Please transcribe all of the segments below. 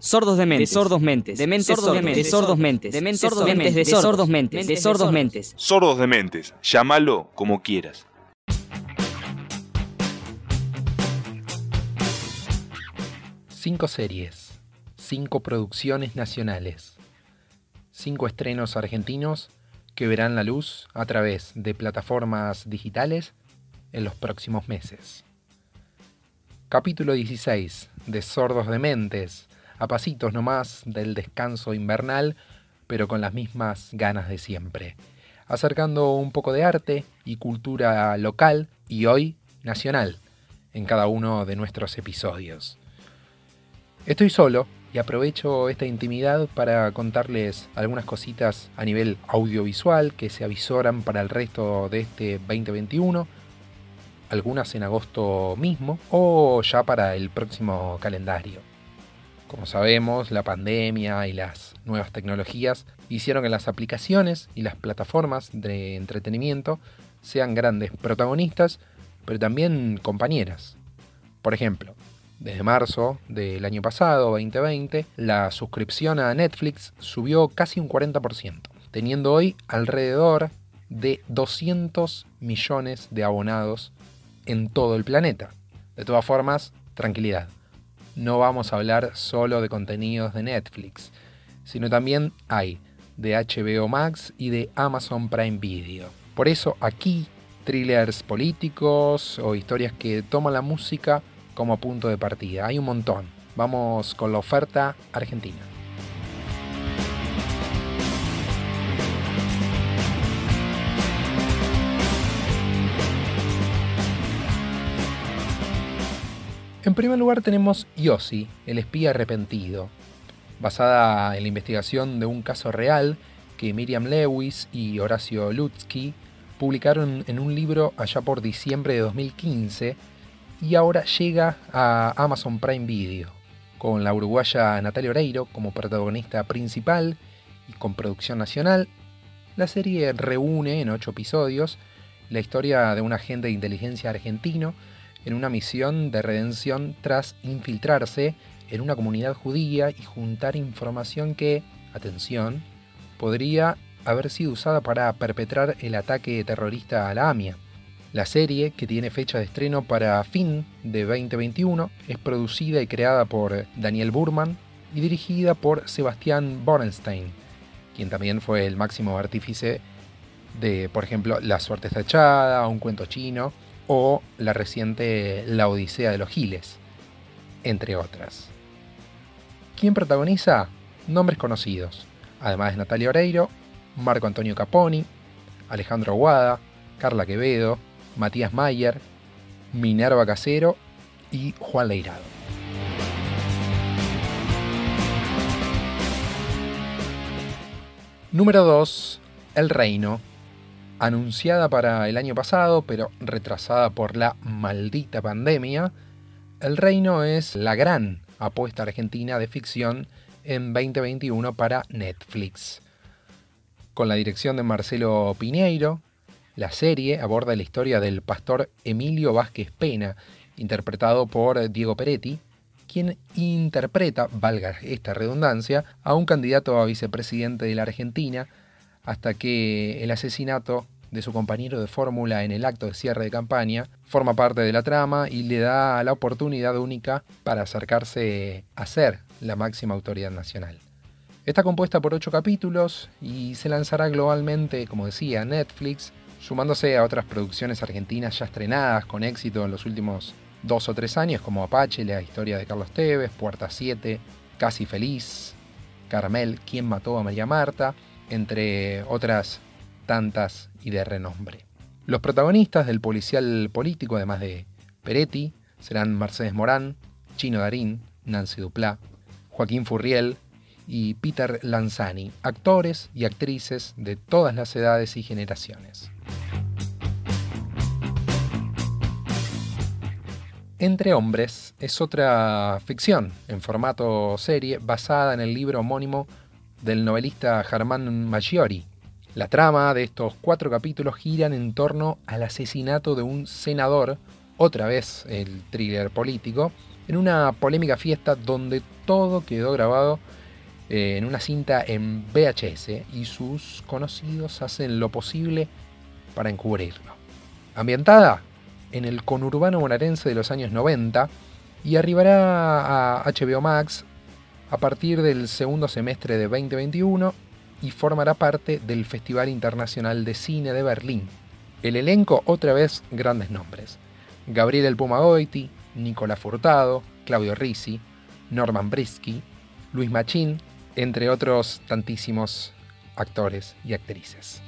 Sordos de mentes, sordos mentes, dementes sordos de mentes, sordos mentes, dementes sordos mentes, de sordos mentes, de sordos mentes. Sordos de mentes, llámalo como quieras. Cinco series, cinco producciones nacionales, cinco estrenos argentinos que verán la luz a través de plataformas digitales en los próximos meses. Capítulo 16 de Sordos de Mentes, a pasitos nomás del descanso invernal, pero con las mismas ganas de siempre, acercando un poco de arte y cultura local y hoy nacional en cada uno de nuestros episodios. Estoy solo y aprovecho esta intimidad para contarles algunas cositas a nivel audiovisual que se avisoran para el resto de este 2021, algunas en agosto mismo o ya para el próximo calendario. Como sabemos, la pandemia y las nuevas tecnologías hicieron que las aplicaciones y las plataformas de entretenimiento sean grandes protagonistas, pero también compañeras. Por ejemplo, desde marzo del año pasado, 2020, la suscripción a Netflix subió casi un 40%, teniendo hoy alrededor de 200 millones de abonados en todo el planeta. De todas formas, tranquilidad no vamos a hablar solo de contenidos de Netflix, sino también hay de HBO Max y de Amazon Prime Video. Por eso aquí, thrillers políticos o historias que toman la música como punto de partida. Hay un montón. Vamos con la oferta argentina. En primer lugar tenemos Yossi, el espía arrepentido, basada en la investigación de un caso real que Miriam Lewis y Horacio Lutsky publicaron en un libro allá por diciembre de 2015 y ahora llega a Amazon Prime Video, con la uruguaya Natalia Oreiro como protagonista principal y con producción nacional. La serie reúne en ocho episodios la historia de un agente de inteligencia argentino en una misión de redención tras infiltrarse en una comunidad judía y juntar información que, atención, podría haber sido usada para perpetrar el ataque terrorista a la AMIA. La serie, que tiene fecha de estreno para fin de 2021, es producida y creada por Daniel Burman y dirigida por Sebastián Borenstein, quien también fue el máximo artífice de, por ejemplo, La suerte está echada, Un cuento chino, o la reciente La Odisea de los Giles, entre otras. ¿Quién protagoniza? Nombres conocidos, además de Natalia Oreiro, Marco Antonio Caponi, Alejandro Aguada, Carla Quevedo, Matías Mayer, Minerva Casero y Juan Leirado. Número 2. El Reino, anunciada para el año pasado, pero retrasada por la maldita pandemia, El Reino es la gran apuesta argentina de ficción en 2021 para Netflix. Con la dirección de Marcelo Piñeiro, la serie aborda la historia del pastor Emilio Vázquez Pena, interpretado por Diego Peretti, quien interpreta, valga esta redundancia, a un candidato a vicepresidente de la Argentina hasta que el asesinato de su compañero de fórmula en el acto de cierre de campaña forma parte de la trama y le da la oportunidad única para acercarse a ser la máxima autoridad nacional. Está compuesta por ocho capítulos y se lanzará globalmente, como decía, Netflix, sumándose a otras producciones argentinas ya estrenadas con éxito en los últimos dos o tres años, como Apache, la historia de Carlos Tevez, Puerta 7, Casi Feliz, Carmel, ¿Quién mató a María Marta? Entre otras tantas y de renombre. Los protagonistas del policial político, además de Peretti, serán Mercedes Morán, Chino Darín, Nancy Duplá, Joaquín Furriel y Peter Lanzani, actores y actrices de todas las edades y generaciones. Entre Hombres es otra ficción en formato serie basada en el libro homónimo del novelista Germán Maggiori. La trama de estos cuatro capítulos giran en torno al asesinato de un senador, otra vez el thriller político, en una polémica fiesta donde todo quedó grabado eh, en una cinta en VHS y sus conocidos hacen lo posible para encubrirlo. Ambientada en el conurbano bonaerense de los años 90 y arribará a HBO Max a partir del segundo semestre de 2021 y formará parte del Festival Internacional de Cine de Berlín. El elenco, otra vez, grandes nombres. Gabriel El Puma Goiti, Nicolás Furtado, Claudio Risi, Norman Brisky, Luis Machín, entre otros tantísimos actores y actrices.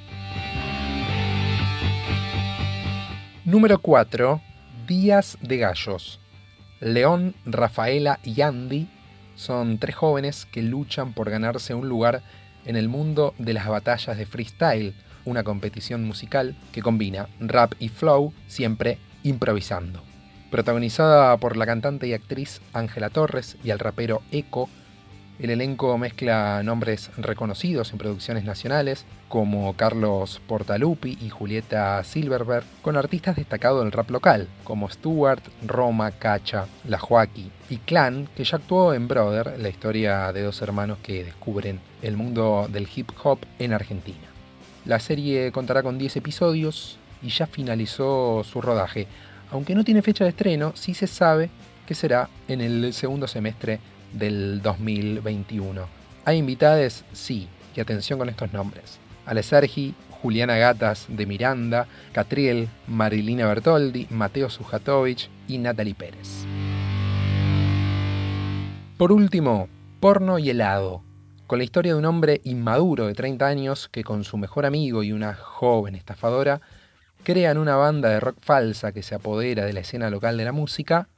Número 4. Días de Gallos. León, Rafaela y Andy son tres jóvenes que luchan por ganarse un lugar en el mundo de las batallas de freestyle, una competición musical que combina rap y flow, siempre improvisando. Protagonizada por la cantante y actriz Ángela Torres y el rapero Eco, el elenco mezcla nombres reconocidos en producciones nacionales como Carlos Portalupi y Julieta Silverberg con artistas destacados del rap local como Stuart, Roma, Cacha, La Joaquí y Clan, que ya actuó en Brother, la historia de dos hermanos que descubren el mundo del hip hop en Argentina. La serie contará con 10 episodios y ya finalizó su rodaje. Aunque no tiene fecha de estreno, sí se sabe que será en el segundo semestre del 2021. ¿Hay invitades? Sí, y atención con estos nombres. Ale Sergi, Juliana Gatas de Miranda, Catriel, Marilina Bertoldi, Mateo Sujatovich y Natalie Pérez. Por último, Porno y helado, con la historia de un hombre inmaduro de 30 años que con su mejor amigo y una joven estafadora crean una banda de rock falsa que se apodera de la escena local de la música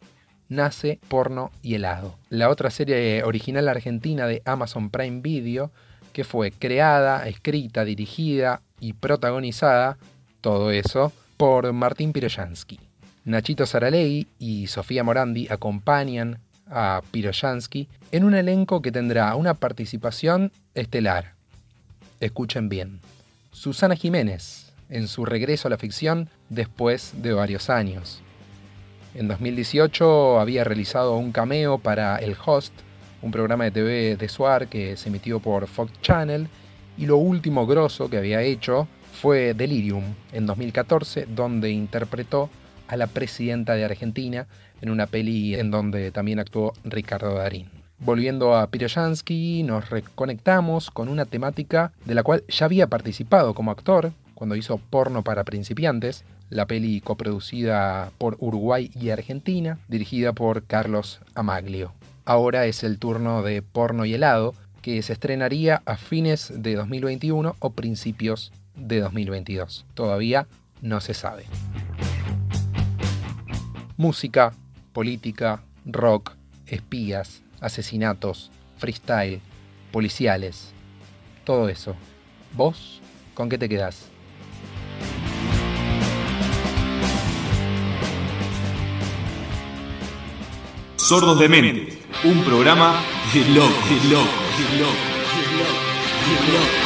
nace Porno y Helado, la otra serie original argentina de Amazon Prime Video que fue creada, escrita, dirigida y protagonizada, todo eso, por Martín Piroyansky. Nachito Saralegui y Sofía Morandi acompañan a Piroyansky en un elenco que tendrá una participación estelar. Escuchen bien. Susana Jiménez, en su regreso a la ficción después de varios años. En 2018 había realizado un cameo para El Host, un programa de TV de Suar que se emitió por Fox Channel, y lo último grosso que había hecho fue Delirium, en 2014, donde interpretó a la presidenta de Argentina en una peli en donde también actuó Ricardo Darín. Volviendo a Piroyansky, nos reconectamos con una temática de la cual ya había participado como actor cuando hizo Porno para principiantes, la peli coproducida por Uruguay y Argentina, dirigida por Carlos Amaglio. Ahora es el turno de Porno y helado, que se estrenaría a fines de 2021 o principios de 2022. Todavía no se sabe. Música, política, rock, espías, asesinatos, freestyle, policiales, todo eso. ¿Vos con qué te quedás? Sordos de Mente, un programa de loco, de loco, de loco, de loco,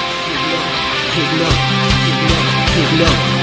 de loco, de loco, de loco.